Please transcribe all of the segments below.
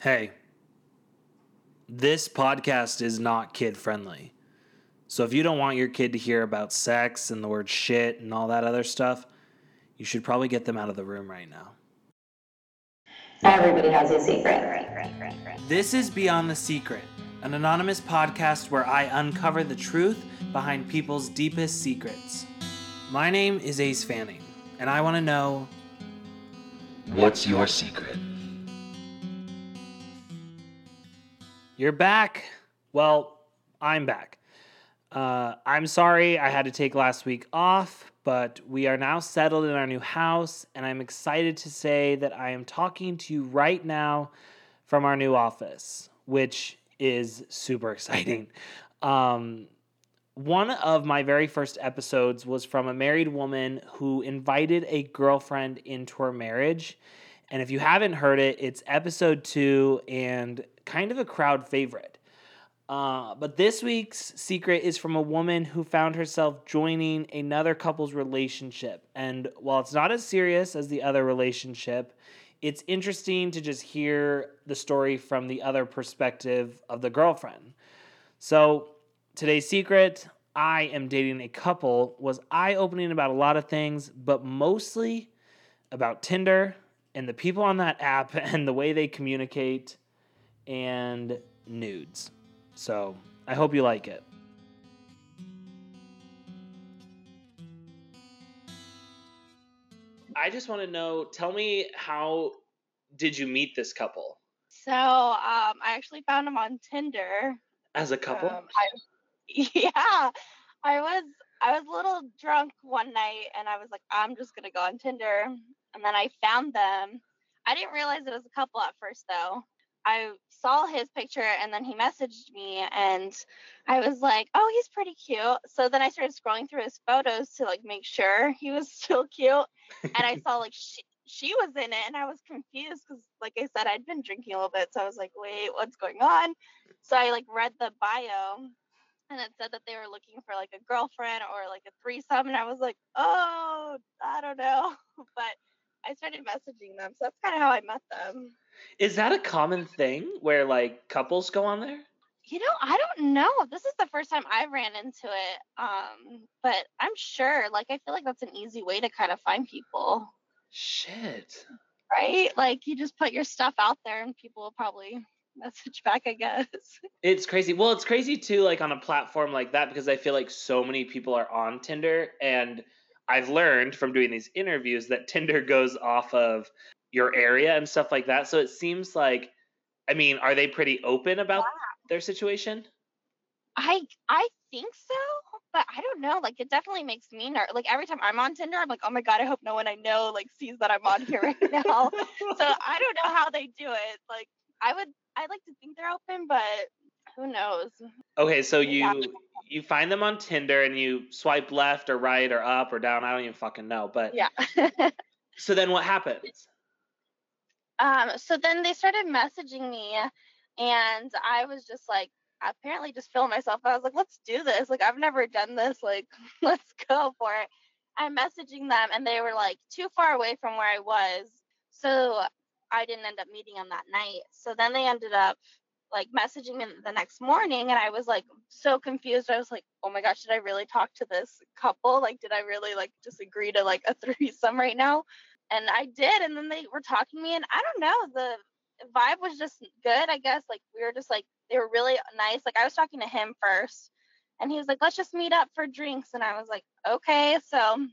Hey, this podcast is not kid friendly. So if you don't want your kid to hear about sex and the word shit and all that other stuff, you should probably get them out of the room right now. Everybody has a secret. This is Beyond the Secret, an anonymous podcast where I uncover the truth behind people's deepest secrets. My name is Ace Fanning, and I want to know What's your secret? You're back. Well, I'm back. Uh, I'm sorry I had to take last week off, but we are now settled in our new house, and I'm excited to say that I am talking to you right now from our new office, which is super exciting. Um, one of my very first episodes was from a married woman who invited a girlfriend into her marriage. And if you haven't heard it, it's episode two and kind of a crowd favorite. Uh, but this week's secret is from a woman who found herself joining another couple's relationship. And while it's not as serious as the other relationship, it's interesting to just hear the story from the other perspective of the girlfriend. So, today's secret I am dating a couple was eye opening about a lot of things, but mostly about Tinder and the people on that app and the way they communicate and nudes. So I hope you like it. I just want to know tell me how did you meet this couple? So um, I actually found them on Tinder. As a couple? Um, I, yeah, I was I was a little drunk one night, and I was like, I'm just gonna go on Tinder, and then I found them. I didn't realize it was a couple at first, though. I saw his picture, and then he messaged me, and I was like, oh, he's pretty cute. So then I started scrolling through his photos to like make sure he was still cute, and I saw like she, she was in it and I was confused because like I said I'd been drinking a little bit so I was like wait what's going on? So I like read the bio and it said that they were looking for like a girlfriend or like a threesome and I was like oh I don't know. But I started messaging them so that's kind of how I met them Is that a common thing where like couples go on there? you know I don't know this is the first time I ran into it um but I'm sure like I feel like that's an easy way to kind of find people Shit. right? Like you just put your stuff out there and people will probably message back, I guess. It's crazy. Well, it's crazy too, like on a platform like that, because I feel like so many people are on Tinder. And I've learned from doing these interviews that Tinder goes off of your area and stuff like that. So it seems like, I mean, are they pretty open about their situation? I I think so, but I don't know. Like it definitely makes me nervous. Like every time I'm on Tinder, I'm like, oh my god, I hope no one I know like sees that I'm on here right now. so I don't know how they do it. Like I would I like to think they're open, but who knows? Okay, so you you find them on Tinder and you swipe left or right or up or down. I don't even fucking know. But Yeah. so then what happens? Um, so then they started messaging me and I was just like apparently just feeling myself. I was like, let's do this. Like I've never done this. Like, let's go for it. I'm messaging them and they were like too far away from where I was. So I didn't end up meeting them that night. So then they ended up like messaging me the next morning and I was like so confused. I was like, oh my gosh, did I really talk to this couple? Like, did I really like just agree to like a threesome right now? And I did. And then they were talking to me and I don't know, the vibe was just good, I guess. Like we were just like they were really nice. Like I was talking to him first and he was like, let's just meet up for drinks. And I was like, okay. So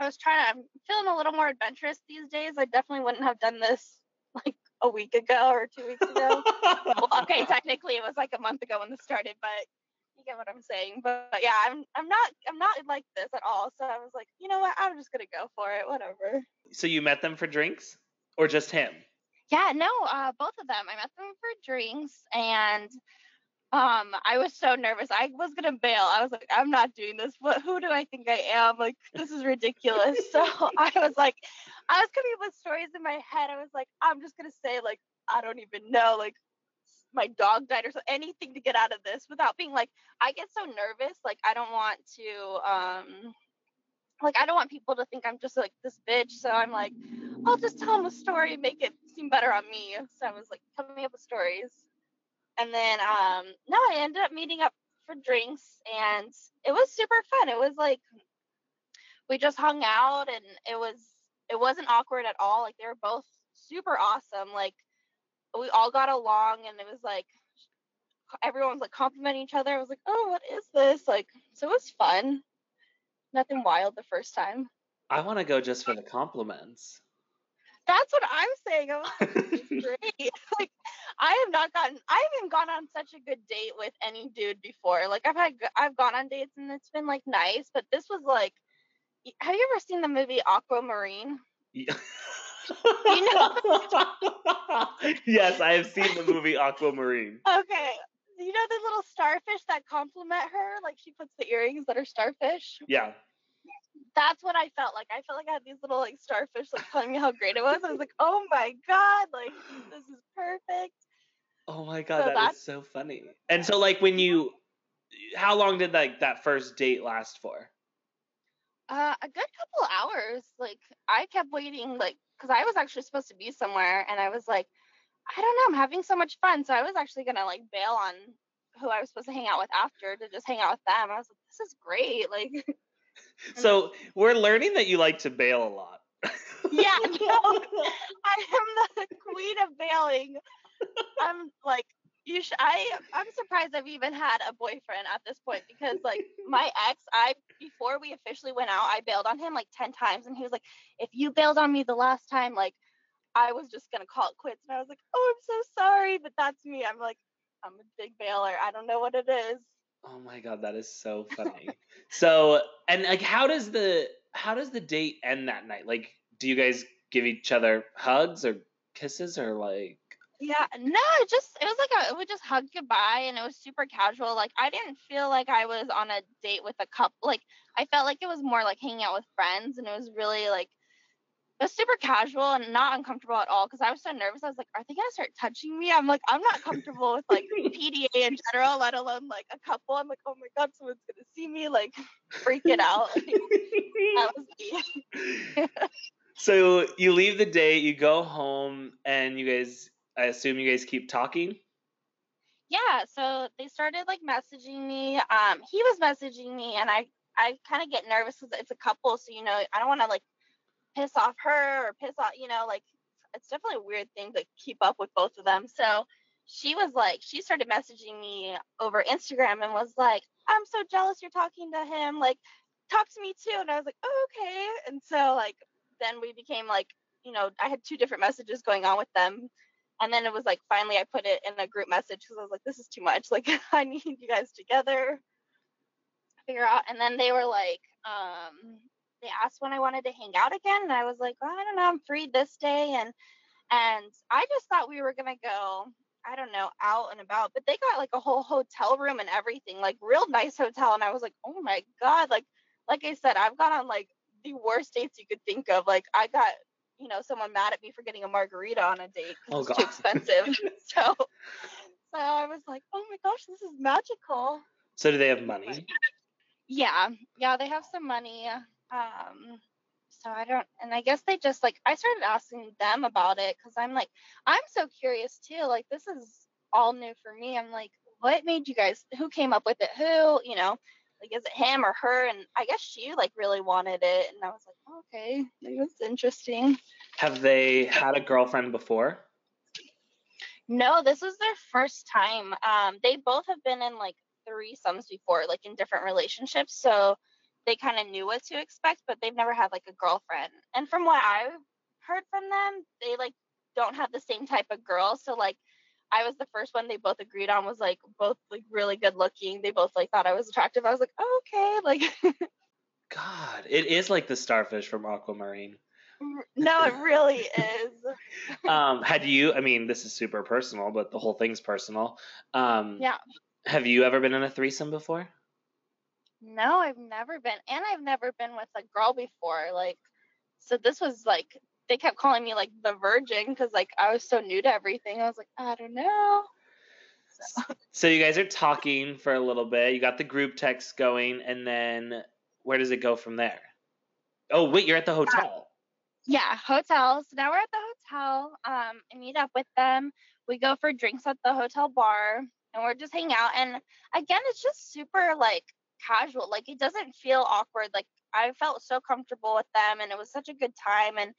I was trying to, I'm feeling a little more adventurous these days. I definitely wouldn't have done this like a week ago or two weeks ago. well, okay, technically it was like a month ago when this started, but you get what I'm saying. But, but yeah, I'm I'm not I'm not like this at all. So I was like, you know what? I'm just gonna go for it. Whatever. So you met them for drinks or just him? Yeah, no, uh, both of them. I met them for drinks, and um, I was so nervous. I was gonna bail. I was like, I'm not doing this. What? Who do I think I am? Like, this is ridiculous. so I was like, I was coming up with stories in my head. I was like, I'm just gonna say like, I don't even know. Like, my dog died or so anything to get out of this without being like, I get so nervous. Like, I don't want to um like I don't want people to think I'm just like this bitch. So I'm like, I'll just tell them a story make it seem better on me. So I was like coming up with stories. And then um no, I ended up meeting up for drinks and it was super fun. It was like we just hung out and it was it wasn't awkward at all. Like they were both super awesome. Like we all got along and it was like everyone was like complimenting each other. I was like, oh, what is this? Like, so it was fun. Nothing wild the first time. I want to go just for the compliments. That's what I'm saying. I was like, great. like, I have not gotten, I haven't gone on such a good date with any dude before. Like, I've had, I've gone on dates and it's been like nice, but this was like, have you ever seen the movie Aquamarine? Yeah. You know- yes, I have seen the movie Aquamarine. Okay. You know the little starfish that compliment her? Like she puts the earrings that are starfish. Yeah. That's what I felt like. I felt like I had these little like starfish like telling me how great it was. I was like, oh my god, like this is perfect. Oh my god, So that that's- is so funny. And so like when you how long did like that first date last for? Uh, a good couple hours. Like I kept waiting, like because I was actually supposed to be somewhere, and I was like, I don't know, I'm having so much fun. So I was actually gonna like bail on who I was supposed to hang out with after to just hang out with them. I was like, this is great. Like, So we're learning that you like to bail a lot. yeah, no, I am the queen of bailing. I'm like, you sh- I I'm surprised I've even had a boyfriend at this point because like my ex, I before we officially went out, I bailed on him like ten times, and he was like, if you bailed on me the last time, like I was just gonna call it quits, and I was like, oh, I'm so sorry, but that's me. I'm like, I'm a big bailer. I don't know what it is. Oh my god, that is so funny. so and like how does the how does the date end that night? Like do you guys give each other hugs or kisses or like Yeah, no, it just it was like a we just hugged goodbye and it was super casual. Like I didn't feel like I was on a date with a couple. Like I felt like it was more like hanging out with friends and it was really like it was super casual and not uncomfortable at all because I was so nervous. I was like, are they gonna start touching me? I'm like, I'm not comfortable with like PDA in general, let alone like a couple. I'm like, oh my god, someone's gonna see me, like freaking out. that was me. So you leave the date, you go home and you guys I assume you guys keep talking? yeah so they started like messaging me. Um he was messaging me and i i kind of get nervous because it's a couple so you know i don't want to like piss off her or piss off you know like it's definitely a weird thing to keep up with both of them. So she was like she started messaging me over instagram and was like i'm so jealous you're talking to him like talk to me too. And i was like oh, okay. And so like then we became like you know i had two different messages going on with them and then it was like finally I put it in a group message because I was like, this is too much. Like I need you guys together. Figure out. And then they were like, um, they asked when I wanted to hang out again, and I was like, I don't know, I'm free this day, and and I just thought we were gonna go, I don't know, out and about, but they got like a whole hotel room and everything, like real nice hotel, and I was like, oh my god, like like I said, I've gone on like the worst dates you could think of. Like I got you know someone mad at me for getting a margarita on a date Oh, because it's too expensive. so so I was like, oh my gosh, this is magical. So do they have money? Yeah, yeah, they have some money. Um, so I don't, and I guess they just like I started asking them about it because I'm like, I'm so curious too. Like this is all new for me. I'm like, what made you guys? Who came up with it? Who? You know, like is it him or her? And I guess she like really wanted it, and I was like, okay, maybe that's interesting. Have they had a girlfriend before? No, this was their first time. Um, they both have been in like threesomes before, like in different relationships. So they kind of knew what to expect, but they've never had like a girlfriend. And from what I've heard from them, they like don't have the same type of girl. So like I was the first one they both agreed on was like both like really good looking. They both like thought I was attractive. I was like, oh, okay, like God, it is like the starfish from Aquamarine. no, it really is. Um, had you? I mean, this is super personal, but the whole thing's personal. Um, Yeah. Have you ever been in a threesome before? No, I've never been, and I've never been with a girl before. Like, so this was like they kept calling me like the virgin because like I was so new to everything. I was like, I don't know. So, So you guys are talking for a little bit. You got the group text going, and then where does it go from there? Oh wait, you're at the hotel. Yeah, hotel. So now we're at the hotel. Um, I meet up with them. We go for drinks at the hotel bar, and we're just hanging out. And again, it's just super like casual. Like it doesn't feel awkward. Like I felt so comfortable with them, and it was such a good time. And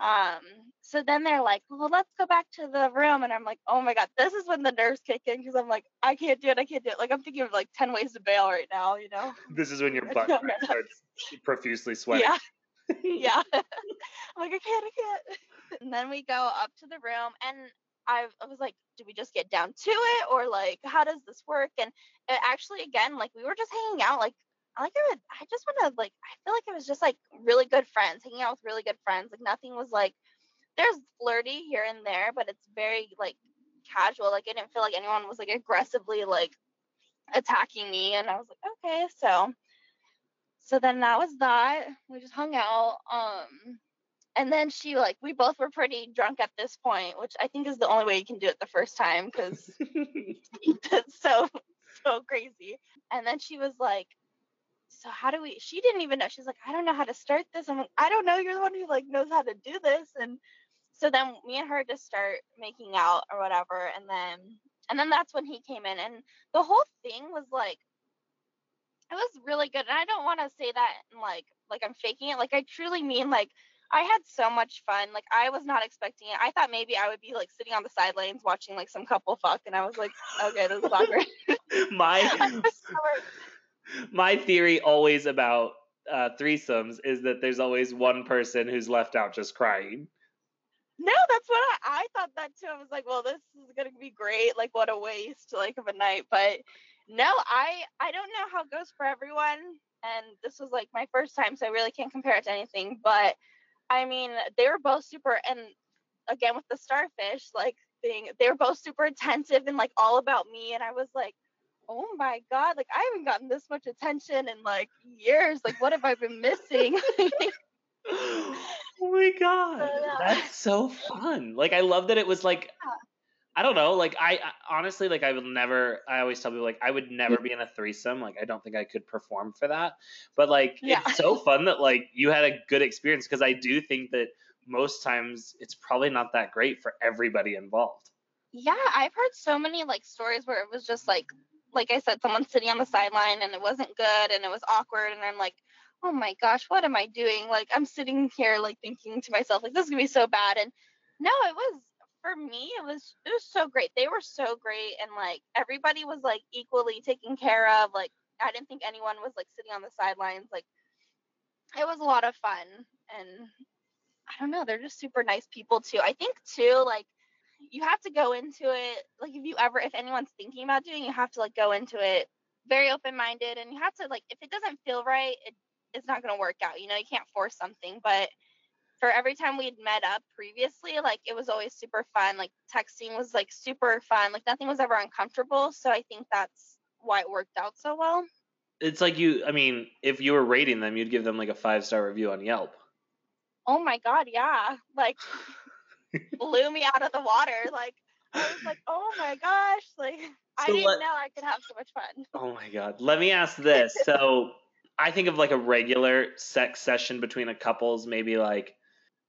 um, so then they're like, well, let's go back to the room. And I'm like, oh my God, this is when the nerves kick in because I'm like, I can't do it. I can't do it. Like, I'm thinking of like 10 ways to bail right now, you know? This is when your butt starts profusely sweating. Yeah. yeah. I'm like, I can't, I can't. And then we go up to the room and I, I was like, do we just get down to it or like, how does this work? And it actually, again, like we were just hanging out, like I like I would I just want to like I feel like it was just like really good friends, hanging out with really good friends. Like nothing was like there's flirty here and there, but it's very like casual. Like I didn't feel like anyone was like aggressively like attacking me and I was like, okay, so so then that was that. We just hung out. Um and then she like we both were pretty drunk at this point, which I think is the only way you can do it the first time because it's so so crazy. And then she was like, so how do we she didn't even know she's like i don't know how to start this i'm like i don't know you're the one who like knows how to do this and so then me and her just start making out or whatever and then and then that's when he came in and the whole thing was like it was really good and i don't want to say that and like like i'm faking it like i truly mean like I had so much fun. Like I was not expecting it. I thought maybe I would be like sitting on the sidelines watching like some couple fuck, and I was like, okay, this is awkward. My my theory always about uh, threesomes is that there's always one person who's left out just crying. No, that's what I, I thought that too. I was like, well, this is gonna be great. Like, what a waste, like of a night. But no, I I don't know how it goes for everyone, and this was like my first time, so I really can't compare it to anything. But I mean, they were both super, and again with the starfish, like thing, they were both super attentive and like all about me, and I was like, oh my god, like I haven't gotten this much attention in like years. Like what have I been missing? oh my god. That's so fun. Like I love that it was like yeah. I don't know, like I, I honestly like I would never I always tell people like I would never be in a threesome. Like I don't think I could perform for that. But like yeah. it's so fun that like you had a good experience because I do think that most times it's probably not that great for everybody involved. Yeah, I've heard so many like stories where it was just like like I said, someone sitting on the sideline and it wasn't good and it was awkward. And I'm like, oh my gosh, what am I doing? Like, I'm sitting here, like, thinking to myself, like, this is to be so bad. And no, it was, for me, it was, it was so great. They were so great. And like, everybody was like equally taken care of. Like, I didn't think anyone was like sitting on the sidelines. Like, it was a lot of fun. And I don't know, they're just super nice people too. I think too, like, you have to go into it like if you ever if anyone's thinking about doing you have to like go into it very open minded and you have to like if it doesn't feel right it, it's not going to work out you know you can't force something but for every time we'd met up previously like it was always super fun like texting was like super fun like nothing was ever uncomfortable so i think that's why it worked out so well. It's like you i mean if you were rating them you'd give them like a five star review on yelp. Oh my god yeah like blew me out of the water. Like I was like, oh my gosh, like so I didn't let, know I could have so much fun. Oh my god. Let me ask this. So I think of like a regular sex session between a couples, maybe like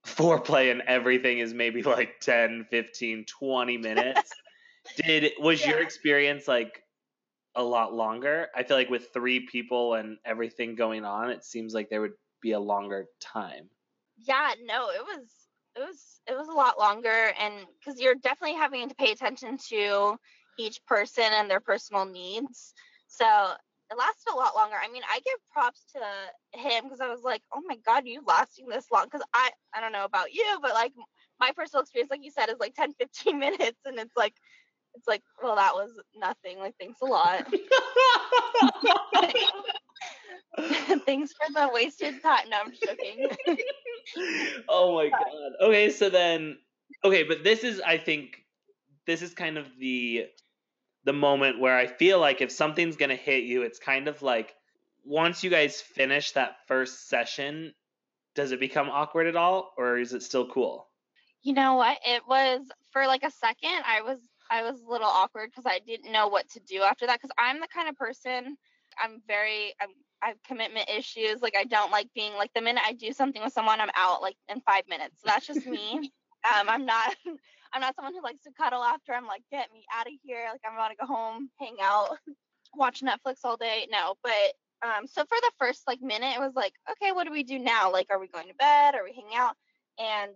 foreplay and everything is maybe like 10, 15, 20 minutes. Did was yeah. your experience like a lot longer? I feel like with three people and everything going on, it seems like there would be a longer time. Yeah, no, it was it was it was a lot longer and because you're definitely having to pay attention to each person and their personal needs. So it lasted a lot longer. I mean i give props to him because i was like oh my god you lasting this long? Because i i don't know about you but like my personal experience like you said is like 10 15 minutes and it's like it's like well that was nothing like thanks a lot Thanks for the wasted time. No, I'm joking. oh my god. Okay, so then okay, but this is I think this is kind of the the moment where I feel like if something's gonna hit you, it's kind of like once you guys finish that first session, does it become awkward at all, or is it still cool? You know what? It was for like a second. I was I was a little awkward because I didn't know what to do after that. Because I'm the kind of person I'm very I'm I have commitment issues. Like I don't like being like the minute I do something with someone, I'm out like in five minutes. So that's just me. um, I'm not I'm not someone who likes to cuddle after. I'm like, get me out of here. Like I'm about to go home, hang out, watch Netflix all day. No, but um, so for the first like minute, it was like, okay, what do we do now? Like, are we going to bed? Are we hanging out? And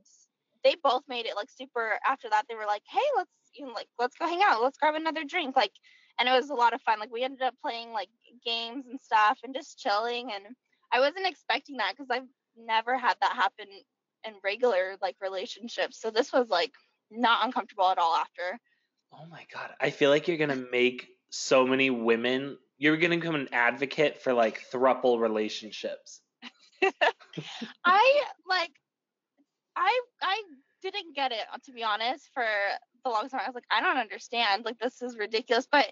they both made it like super. After that, they were like, hey, let's you know, like let's go hang out. Let's grab another drink. Like, and it was a lot of fun. Like we ended up playing like games and stuff and just chilling. And I wasn't expecting that because I've never had that happen in regular like relationships. So this was like not uncomfortable at all after. Oh my god. I feel like you're going to make so many women you're going to become an advocate for like thruple relationships. I like I I didn't get it to be honest for the longest time. I was like I don't understand. Like this is ridiculous, but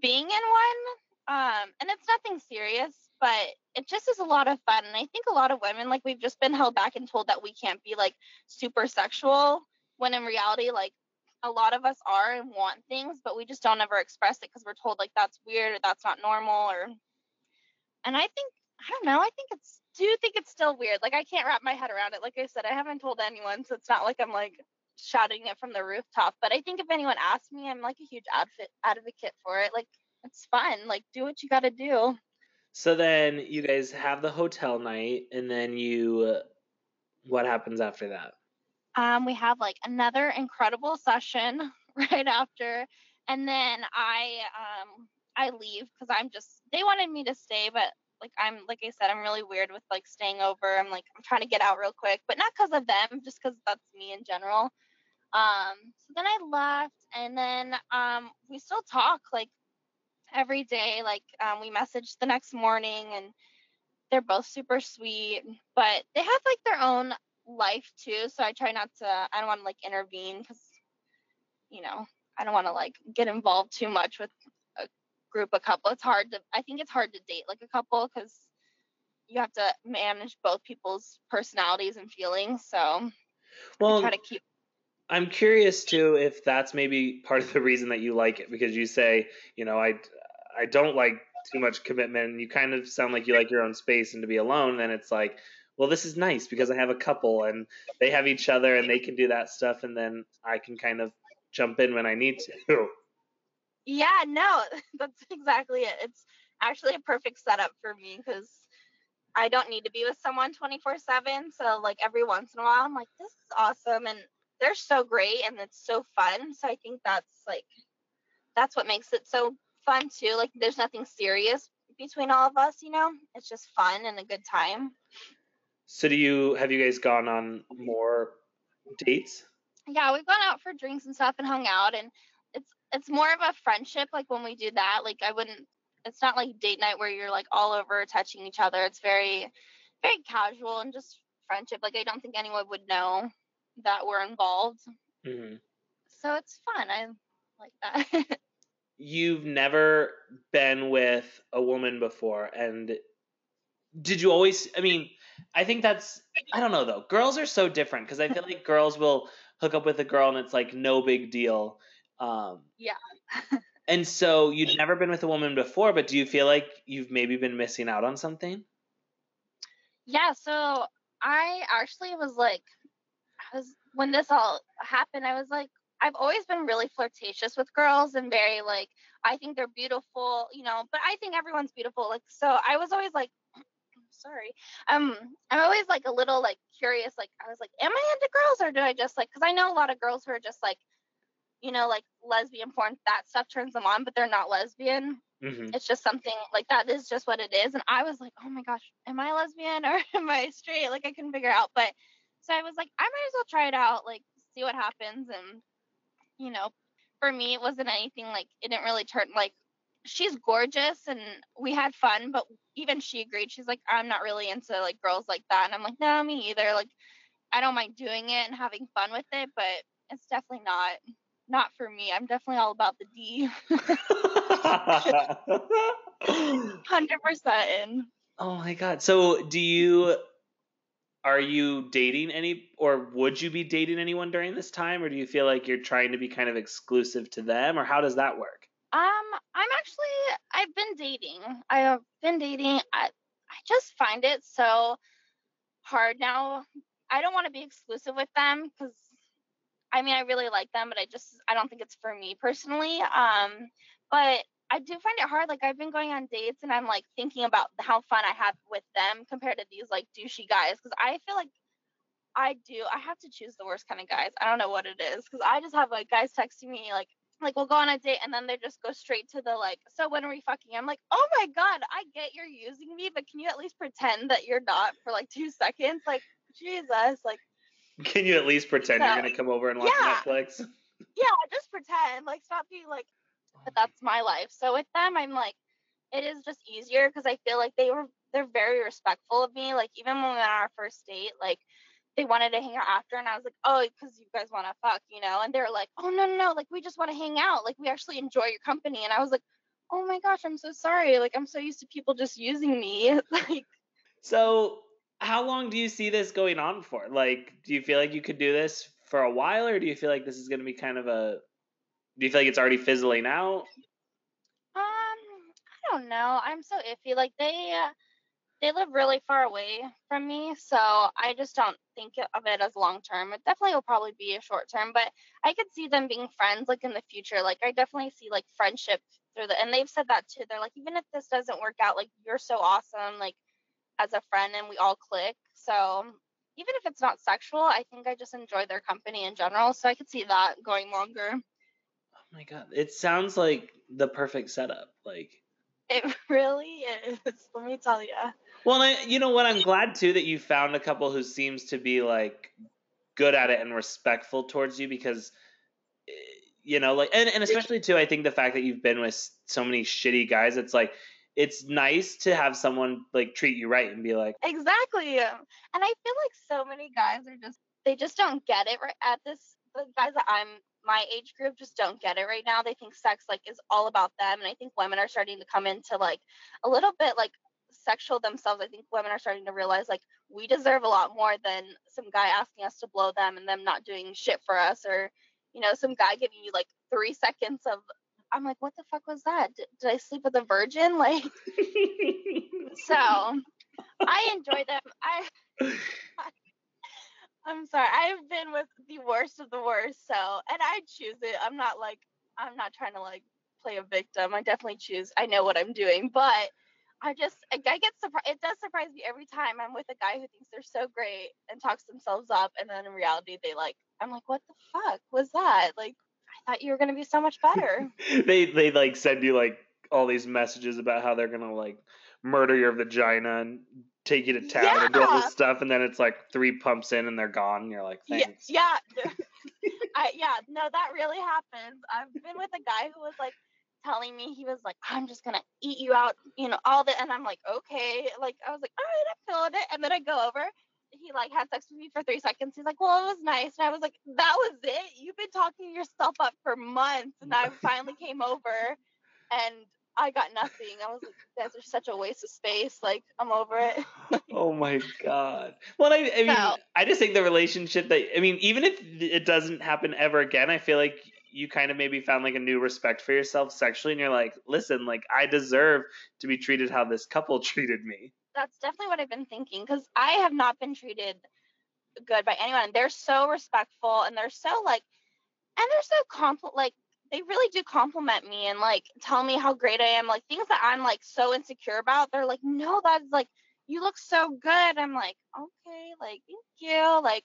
being in one um and it's nothing serious, but it just is a lot of fun and I think a lot of women like we've just been held back and told that we can't be like super sexual when in reality like a lot of us are and want things but we just don't ever express it because we're told like that's weird or that's not normal or and i think i don't know i think it's do you think it's still weird like i can't wrap my head around it like i said i haven't told anyone so it's not like i'm like shouting it from the rooftop but i think if anyone asks me i'm like a huge advocate advocate for it like it's fun like do what you got to do. So then you guys have the hotel night and then you what happens after that? Um, we have like another incredible session right after, and then I um I leave because I'm just they wanted me to stay, but like I'm like I said, I'm really weird with like staying over. I'm like I'm trying to get out real quick, but not because of them, just because that's me in general. Um, so then I left, and then um we still talk like every day. Like um, we message the next morning, and they're both super sweet, but they have like their own life too. So I try not to, I don't want to like intervene because, you know, I don't want to like get involved too much with group, a couple. It's hard to, I think it's hard to date like a couple because you have to manage both people's personalities and feelings. So well, I try to keep. I'm curious too if that's maybe part of the reason that you like it because you say, you know, I, I don't like too much commitment. You kind of sound like you like your own space and to be alone. Then it's like, well, this is nice because I have a couple and they have each other and they can do that stuff, and then I can kind of jump in when I need to. Yeah, no, that's exactly it. It's actually a perfect setup for me because I don't need to be with someone 24 7. So, like, every once in a while, I'm like, this is awesome. And they're so great and it's so fun. So, I think that's like, that's what makes it so fun too. Like, there's nothing serious between all of us, you know? It's just fun and a good time. So do you have you guys gone on more dates? Yeah, we've gone out for drinks and stuff and hung out and it's it's more of a friendship like when we do that. Like I wouldn't it's not like date night where you're like all over touching each other. It's very very casual and just friendship. Like I don't think anyone would know that we're involved. Mm-hmm. So it's fun. I like that. You've never been with a woman before and did you always I mean I think that's I don't know though. Girls are so different because I feel like girls will hook up with a girl and it's like no big deal. Um, yeah. and so you'd never been with a woman before, but do you feel like you've maybe been missing out on something? Yeah. So I actually was like, I was when this all happened, I was like, I've always been really flirtatious with girls and very like, I think they're beautiful, you know, but I think everyone's beautiful. Like, so I was always like, sorry. Um, I'm always like a little like curious. Like I was like, am I into girls or do I just like? Because I know a lot of girls who are just like, you know, like lesbian porn. That stuff turns them on, but they're not lesbian. Mm-hmm. It's just something like that is just what it is. And I was like, oh my gosh, am I lesbian or am I straight? Like I couldn't figure out. But so I was like, I might as well try it out, like see what happens. And you know, for me, it wasn't anything like it didn't really turn like she's gorgeous and we had fun, but even she agreed. She's like, I'm not really into like girls like that. And I'm like, no, me either. Like, I don't mind doing it and having fun with it, but it's definitely not not for me. I'm definitely all about the D. Hundred percent in. Oh my god. So do you are you dating any or would you be dating anyone during this time or do you feel like you're trying to be kind of exclusive to them or how does that work? Um, I'm actually I've been dating. I have been dating. I I just find it so hard now. I don't want to be exclusive with them because I mean I really like them, but I just I don't think it's for me personally. Um, but I do find it hard. Like I've been going on dates and I'm like thinking about how fun I have with them compared to these like douchey guys because I feel like I do. I have to choose the worst kind of guys. I don't know what it is because I just have like guys texting me like like we'll go on a date and then they just go straight to the like so when are we fucking i'm like oh my god i get you're using me but can you at least pretend that you're not for like two seconds like jesus like can you at least pretend you're gonna come over and watch yeah, netflix yeah just pretend like stop being like but that's my life so with them i'm like it is just easier because i feel like they were they're very respectful of me like even when we were on our first date like they wanted to hang out after and I was like, oh, because you guys want to fuck, you know? And they're like, oh, no, no, no. Like, we just want to hang out. Like, we actually enjoy your company. And I was like, oh my gosh, I'm so sorry. Like, I'm so used to people just using me. like, so how long do you see this going on for? Like, do you feel like you could do this for a while or do you feel like this is going to be kind of a, do you feel like it's already fizzling out? Um, I don't know. I'm so iffy. Like, they, uh, they live really far away from me, so I just don't think of it as long term. It definitely will probably be a short term, but I could see them being friends like in the future. Like I definitely see like friendship through the and they've said that too. They're like, even if this doesn't work out, like you're so awesome, like as a friend and we all click. So even if it's not sexual, I think I just enjoy their company in general. So I could see that going longer. Oh my god. It sounds like the perfect setup. Like it really is. Let me tell you. Well, I, you know what? I'm glad too that you found a couple who seems to be like good at it and respectful towards you because eh, you know like and, and especially too i think the fact that you've been with so many shitty guys it's like it's nice to have someone like treat you right and be like exactly um, and i feel like so many guys are just they just don't get it right at this the guys that i'm my age group just don't get it right now. They think sex like is all about them and i think women are starting to come into like a little bit like sexual themselves, I think women are starting to realize like we deserve a lot more than some guy asking us to blow them and them not doing shit for us or you know some guy giving you like three seconds of I'm like what the fuck was that? Did, did I sleep with a virgin? Like so I enjoy them. I, I I'm sorry. I've been with the worst of the worst. So and I choose it. I'm not like I'm not trying to like play a victim. I definitely choose. I know what I'm doing, but I just I get surprised. It does surprise me every time I'm with a guy who thinks they're so great and talks themselves up, and then in reality they like I'm like, what the fuck was that? Like I thought you were gonna be so much better. they they like send you like all these messages about how they're gonna like murder your vagina and take you to town yeah. and do all this stuff, and then it's like three pumps in and they're gone. And you're like, thanks. Yeah, yeah. I, yeah, no, that really happens. I've been with a guy who was like telling me he was like, I'm just gonna eat you out, you know, all the And I'm like, okay. Like I was like, all right, I'm feeling it. And then I go over. He like had sex with me for three seconds. He's like, well, it was nice. And I was like, that was it. You've been talking yourself up for months. And I finally came over and I got nothing. I was like, guys are such a waste of space. Like, I'm over it. oh my god. Well, I, I mean, so, I just think the relationship that I mean, even if it doesn't happen ever again, I feel like you kind of maybe found like a new respect for yourself sexually and you're like listen like i deserve to be treated how this couple treated me that's definitely what i've been thinking because i have not been treated good by anyone they're so respectful and they're so like and they're so compl like they really do compliment me and like tell me how great i am like things that i'm like so insecure about they're like no that's like you look so good i'm like okay like thank you like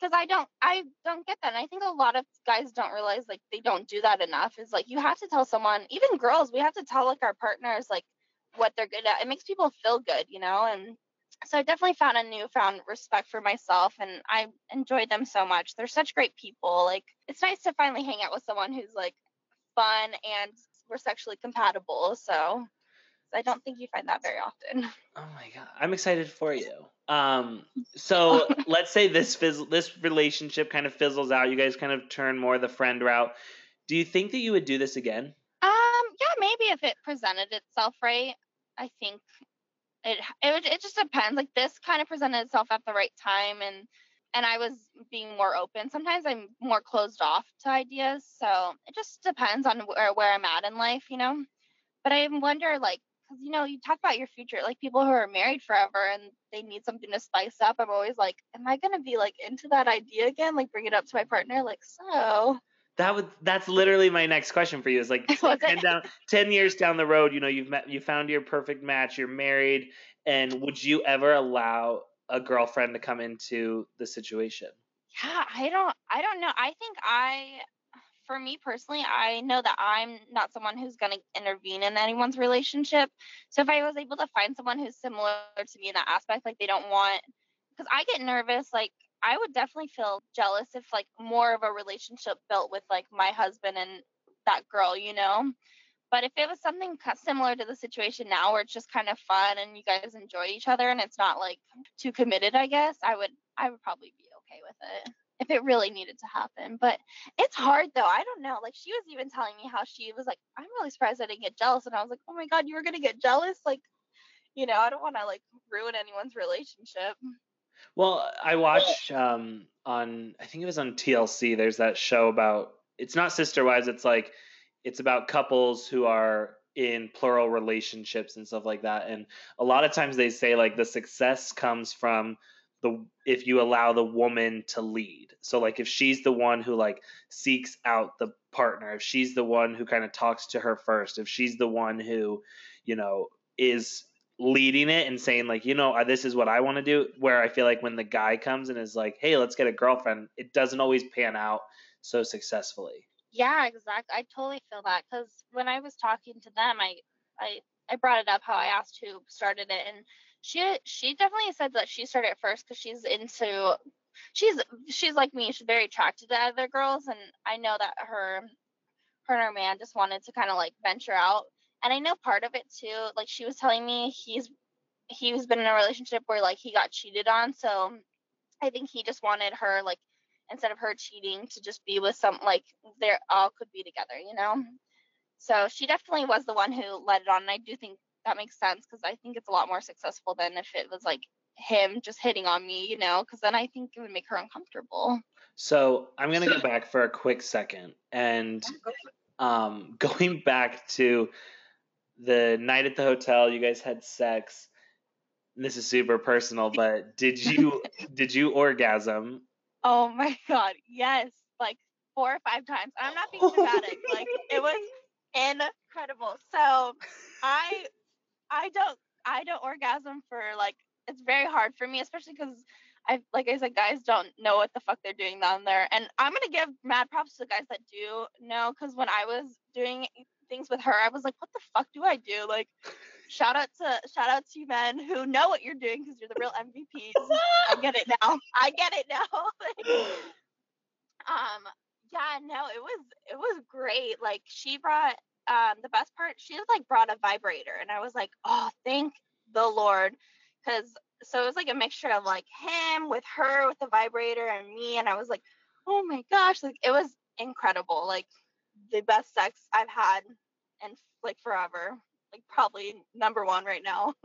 because I don't I don't get that. And I think a lot of guys don't realize like they don't do that enough. Is like you have to tell someone, even girls, we have to tell like our partners like what they're good at. It makes people feel good, you know. And so I definitely found a newfound respect for myself, and I enjoyed them so much. They're such great people. Like it's nice to finally hang out with someone who's like fun and we're sexually compatible. So I don't think you find that very often. Oh my god, I'm excited for you. Um, so let's say this fizz- this relationship kind of fizzles out. You guys kind of turn more the friend route. Do you think that you would do this again? Um, yeah, maybe if it presented itself right. I think it it it just depends. Like this kind of presented itself at the right time, and and I was being more open. Sometimes I'm more closed off to ideas, so it just depends on where where I'm at in life, you know. But I wonder, like, because you know, you talk about your future, like people who are married forever and they need something to spice up. I'm always like, am I gonna be like into that idea again? Like, bring it up to my partner, like, so. That would that's literally my next question for you. Is like ten down ten years down the road, you know, you've met you found your perfect match, you're married, and would you ever allow a girlfriend to come into the situation? Yeah, I don't I don't know. I think I for me personally, I know that I'm not someone who's going to intervene in anyone's relationship. So if I was able to find someone who's similar to me in that aspect, like they don't want cuz I get nervous like I would definitely feel jealous if like more of a relationship built with like my husband and that girl, you know. But if it was something similar to the situation now where it's just kind of fun and you guys enjoy each other and it's not like too committed, I guess, I would I would probably be okay with it if it really needed to happen. But it's hard though. I don't know. Like she was even telling me how she was like, I'm really surprised I didn't get jealous. And I was like, Oh my god, you were gonna get jealous? Like, you know, I don't wanna like ruin anyone's relationship. Well, I watched um on I think it was on TLC. There's that show about it's not sister wives. It's like it's about couples who are in plural relationships and stuff like that. And a lot of times they say like the success comes from the if you allow the woman to lead. So like if she's the one who like seeks out the partner, if she's the one who kind of talks to her first, if she's the one who, you know, is leading it and saying like you know uh, this is what i want to do where i feel like when the guy comes and is like hey let's get a girlfriend it doesn't always pan out so successfully Yeah, exactly. I totally feel that because when I was talking to them, I, I, I brought it up how I asked who started it, and she, she definitely said that she started it first because she's into, she's, she's like me. She's very attracted to other girls, and I know that her, her and her man just wanted to kind of like venture out, and I know part of it too. Like she was telling me, he's, he's been in a relationship where like he got cheated on, so I think he just wanted her like instead of her cheating to just be with some like they all could be together, you know. So she definitely was the one who led it on, and I do think that makes sense because I think it's a lot more successful than if it was like him just hitting on me, you know, because then I think it would make her uncomfortable. so i'm going to go back for a quick second and um going back to the night at the hotel you guys had sex this is super personal but did you did you orgasm Oh my god, yes, like four or five times. I'm not being dramatic. like it was incredible. So I I don't I don't orgasm for like it's very hard for me, especially because I like I said, guys don't know what the fuck they're doing down there. And I'm gonna give mad props to the guys that do know, because when I was doing things with her, I was like, what the fuck do I do? Like shout out to shout out to you men who know what you're doing because you're the real MVPs. I get it now. I get it now. Like, um, yeah, no, it was it was great. Like she brought um the best part, she like brought a vibrator, and I was like, oh, thank the Lord, because so it was like a mixture of like him with her with the vibrator and me, and I was like, oh my gosh, like it was incredible, like the best sex I've had in like forever, like probably number one right now.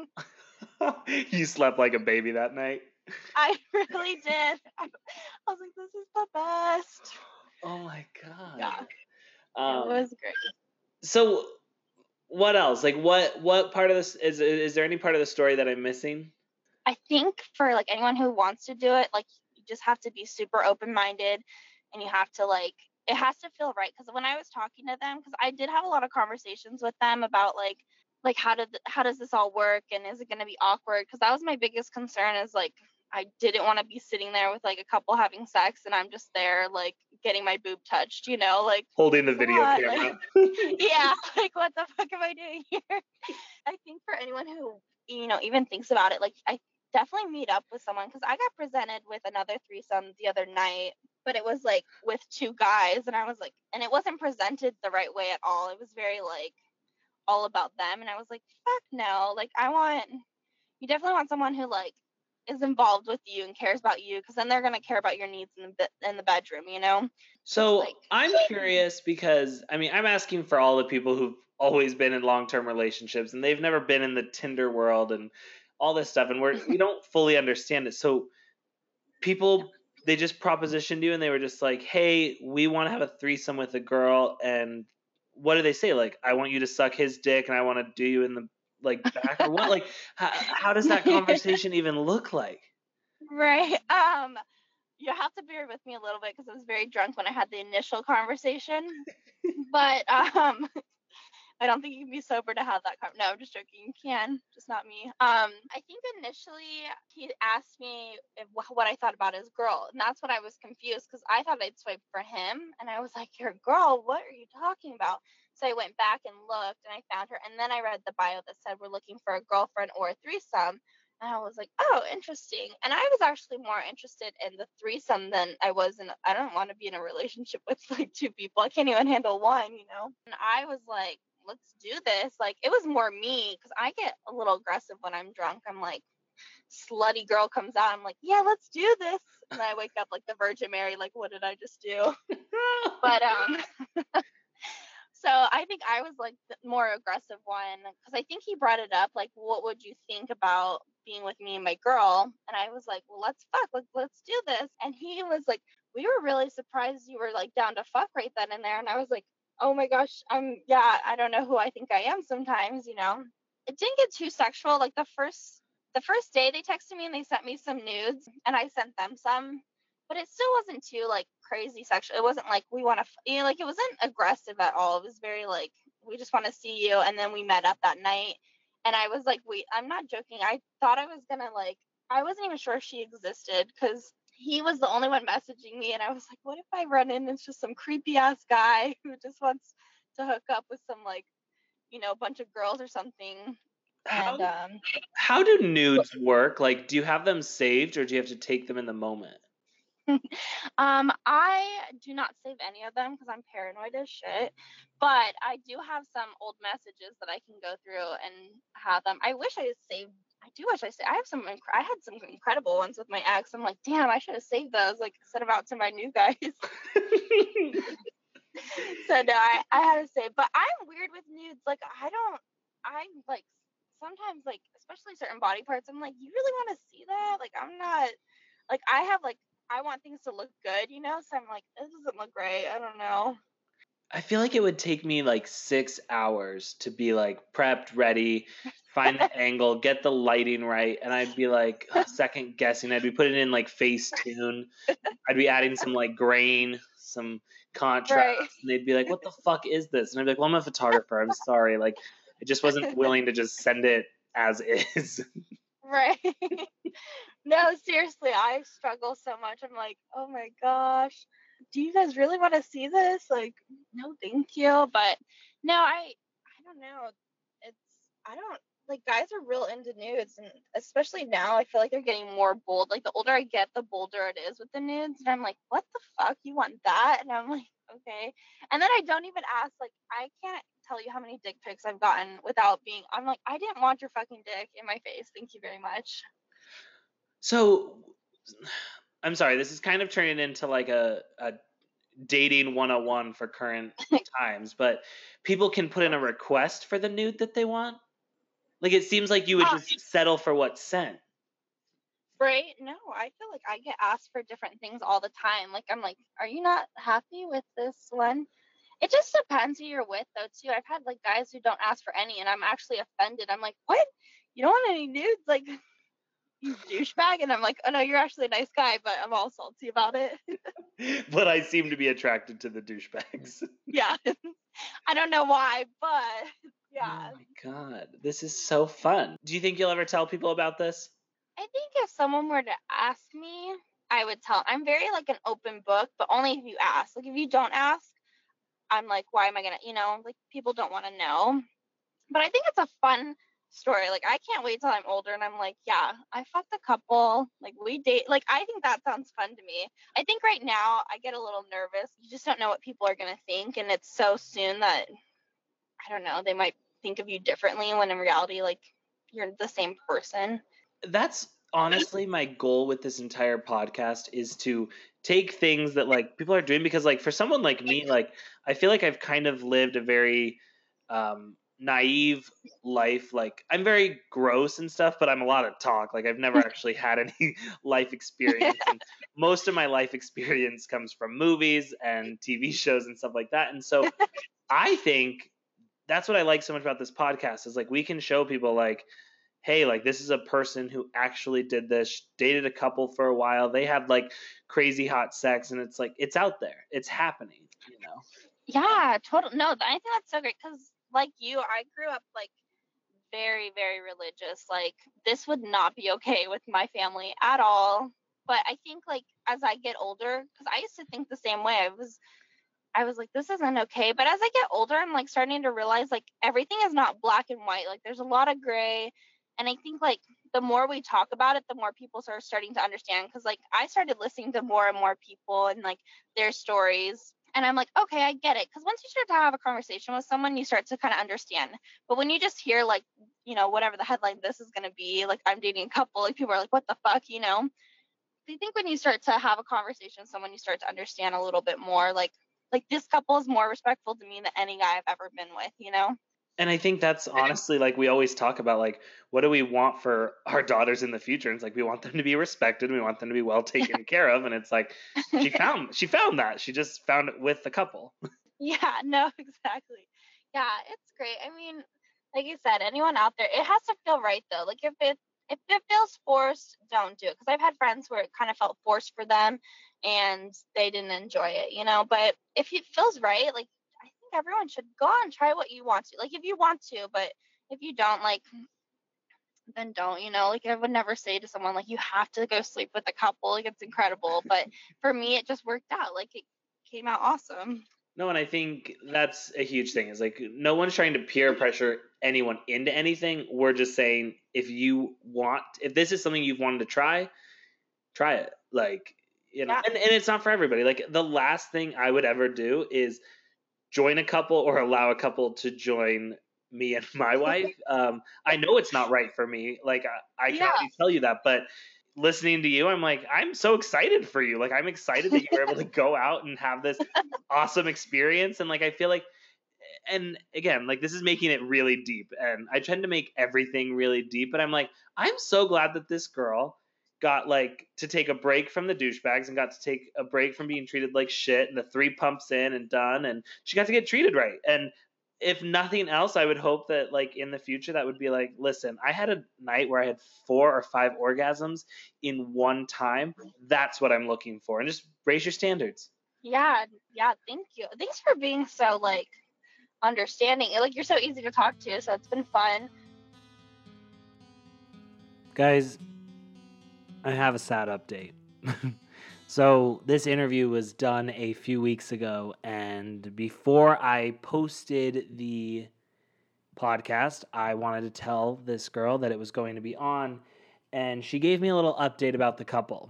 you slept like a baby that night I really did. I, I was like, this is the best. oh my god Yeah, um, it was great. so what else like what what part of this is is there any part of the story that i'm missing I think for like anyone who wants to do it, like you just have to be super open minded and you have to like it has to feel right because when I was talking to them because I did have a lot of conversations with them about like like how did how does this all work and is it going to be awkward because that was my biggest concern is like I didn't want to be sitting there with like a couple having sex and I'm just there like getting my boob touched, you know, like holding the video What? camera yeah, like what the fuck am I doing here? I think for anyone who you know even thinks about it, like I definitely meet up with someone because I got presented with another threesome the other night, but it was like with two guys, and I was like, and it wasn't presented the right way at all. It was very like all about them, and I was like, fuck no, like I want you definitely want someone who like is involved with you and cares about you because then they're gonna care about your needs in the in the bedroom, you know. So like- I'm curious because I mean I'm asking for all the people who've always been in long-term relationships and they've never been in the Tinder world and all this stuff and we're we don't fully understand it. So people they just propositioned you and they were just like, "Hey, we want to have a threesome with a girl," and what do they say? Like, "I want you to suck his dick and I want to do you in the like back or what?" Like, how, how does that conversation even look like? Right. Um, you have to bear with me a little bit because I was very drunk when I had the initial conversation. but um, I don't think you can be sober to have that. Con- no, I'm just joking. You can, just not me. Um, I think initially he asked me if, what I thought about his girl, and that's when I was confused because I thought I'd swipe for him, and I was like, "You're a girl. What are you talking about?" So I went back and looked, and I found her, and then I read the bio that said we're looking for a girlfriend or a threesome. And I was like, oh, interesting. And I was actually more interested in the threesome than I was in. I don't want to be in a relationship with like two people. I can't even handle one, you know? And I was like, let's do this. Like, it was more me because I get a little aggressive when I'm drunk. I'm like, slutty girl comes out. I'm like, yeah, let's do this. And I wake up like the Virgin Mary, like, what did I just do? but, um, So I think I was like the more aggressive one because I think he brought it up like, what would you think about being with me and my girl? And I was like, well, let's fuck, like let's do this. And he was like, we were really surprised you were like down to fuck right then and there. And I was like, oh my gosh, I'm yeah, I don't know who I think I am sometimes, you know. It didn't get too sexual. Like the first the first day they texted me and they sent me some nudes and I sent them some but it still wasn't too like crazy sexual. It wasn't like we want to, you know, like it wasn't aggressive at all. It was very like we just want to see you, and then we met up that night, and I was like, wait, I'm not joking. I thought I was gonna like, I wasn't even sure if she existed because he was the only one messaging me, and I was like, what if I run in? It's just some creepy ass guy who just wants to hook up with some like, you know, bunch of girls or something. How, And um, how do nudes work? Like, do you have them saved or do you have to take them in the moment? um, I do not save any of them because I'm paranoid as shit. But I do have some old messages that I can go through and have them. I wish I saved. I do wish I saved. I have some. inc- I had some incredible ones with my ex. I'm like, damn, I should have saved those. Like, sent them out to my new guys. so no, I, I had to say. But I'm weird with nudes. Like, I don't. I'm like sometimes like especially certain body parts. I'm like, you really want to see that? Like, I'm not. Like, I have like I want things to look good, you know? So I'm like, this doesn't look great. I don't know. I feel like it would take me like six hours to be like prepped, ready, find the angle, get the lighting right, and I'd be like uh, second guessing. I'd be putting in like Facetune. I'd be adding some like grain, some contrast, Right. and they'd be like, "What the fuck is this?" And I'd be like, "Well, I'm a photographer. I'm sorry. Like, I just wasn't willing to just send it as is." Right. no, seriously, I struggle so much. I'm like, oh my gosh, do you guys really want to see this? Like, no, thank you. But no, I, I don't know. It's, I don't like guys are real into nudes, and especially now, I feel like they're getting more bold. Like the older I get, the bolder it is with the nudes, and I'm like, what the fuck, you want that? And I'm like, okay. And then I don't even ask. Like, I can't tell you how many dick pics I've gotten without being. I'm like, I didn't want your fucking dick in my face. Thank you very much. So, I'm sorry. This is kind of turning into like a, a dating 101 for current times, but people can put in a request for the nude that they want. Like it seems like you would Oh. just settle for what's sent. Right? No, I feel like I get asked for different things all the time. Like I'm like, are you not happy with this one? It just depends who you're with though too. I've had like guys who don't ask for any and I'm actually offended. I'm like, what? You don't want any nudes? Like you douchebag? And I'm like, oh no, you're actually a nice guy, but I'm all salty about it. but I seem to be attracted to the douchebags. yeah. I don't know why, but oh yeah. Oh my god, this is so fun. Do you think you'll ever tell people about this? I think if someone were to ask me, I would tell. I'm very like an open book, but only if you ask. Like if you don't ask, I'm like, why am I gonna? You know, like people don't want to know. But I think it's a fun story. Like I can't wait till I'm older and I'm like, yeah, I fucked a couple. Like we date. Like I think that sounds fun to me. I think right now I get a little nervous. You just don't know what people are gonna think, and it's so soon that I don't know. They might think of you differently when in reality, like you're the same person. That's honestly my goal with this entire podcast is to take things that like people are doing because like for someone like me like I feel like I've kind of lived a very um naive life. Like I'm very gross and stuff, but I'm a lot of talk. Like I've never actually had any life experience. And most of my life experience comes from movies and TV shows and stuff like that. And so I think that's what I like so much about this podcast is like we can show people like hey, like this is a person who actually did this, dated a couple for a while. They had like crazy hot sex and it's like it's out there. It's happening, you know. Yeah, total. No, I think that's so great because, like you, I grew up like very, very religious. Like this would not be okay with my family at all. But I think like as I get older, because I used to think the same way. I was, I was like, this isn't okay. But as I get older, I'm like starting to realize like everything is not black and white. Like there's a lot of gray. And I think like the more we talk about it, the more people are starting to understand. Because like I started listening to more and more people and like their stories and I'm like, okay, I get it. Because once you start to have a conversation with someone, you start to kind of understand. But when you just hear, like, you know, whatever the headline this is going to be, like, I'm dating a couple, like, people are like, what the fuck, you know? I think when you start to have a conversation with someone, you start to understand a little bit more. Like, like this couple is more respectful to me than any guy I've ever been with, you know? And I think that's honestly like we always talk about like what do we want for our daughters in the future? And it's like we want them to be respected, we want them to be well taken care of, and it's like she found she found that she just found it with the couple. Yeah, no, exactly. Yeah, it's great. I mean, like you said, anyone out there, it has to feel right though. Like if it if it feels forced, don't do it. Because I've had friends where it kind of felt forced for them, and they didn't enjoy it, you know. But if it feels right, like everyone should go on try what you want to. Like if you want to, but if you don't, like then don't, you know, like I would never say to someone like you have to go sleep with a couple. Like it's incredible. But for me it just worked out. Like it came out awesome. No, and I think that's a huge thing. Is like no one's trying to peer pressure anyone into anything. We're just saying if you want if this is something you've wanted to try, try it. Like you know, yeah. and, and it's not for everybody. Like the last thing I would ever do is join a couple or allow a couple to join me and my wife. Um, I know it's not right for me. Like I, I can't tell you that, but listening to you, I'm like, I'm so excited for you. Like I'm excited that you're able to go out and have this awesome experience. And like I feel like and again, like this is making it really deep. And I tend to make everything really deep, but I'm like, I'm so glad that this girl got like to take a break from the douchebags and got to take a break from being treated like shit and the three pumps in and done and she got to get treated right. And if nothing else i would hope that like in the future that would be like listen i had a night where i had four or five orgasms in one time. That's what i'm looking for. And just raise your standards. Yeah yeah thank you. Thanks for being so like understanding. Like you're so easy to talk to so it's been fun. Guys I have a sad update. so, this interview was done a few weeks ago, and before I posted the podcast, I wanted to tell this girl that it was going to be on, and she gave me a little update about the couple.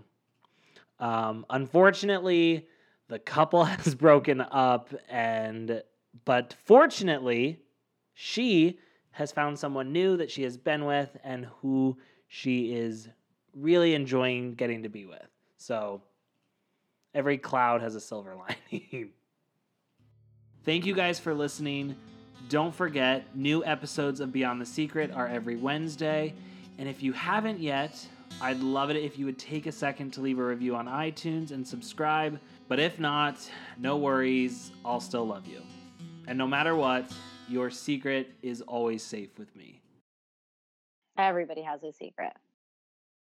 Um, unfortunately, the couple has broken up, and but fortunately, she has found someone new that she has been with and who she is really enjoying getting to be with. So every cloud has a silver lining. Thank you guys for listening. Don't forget, new episodes of Beyond the Secret are every Wednesday. And if you haven't yet, I'd love it if you would take a second to leave a review on iTunes and subscribe. But if not, no worries, I'll still love you. And no matter what, your secret is always safe with me. Everybody has a secret.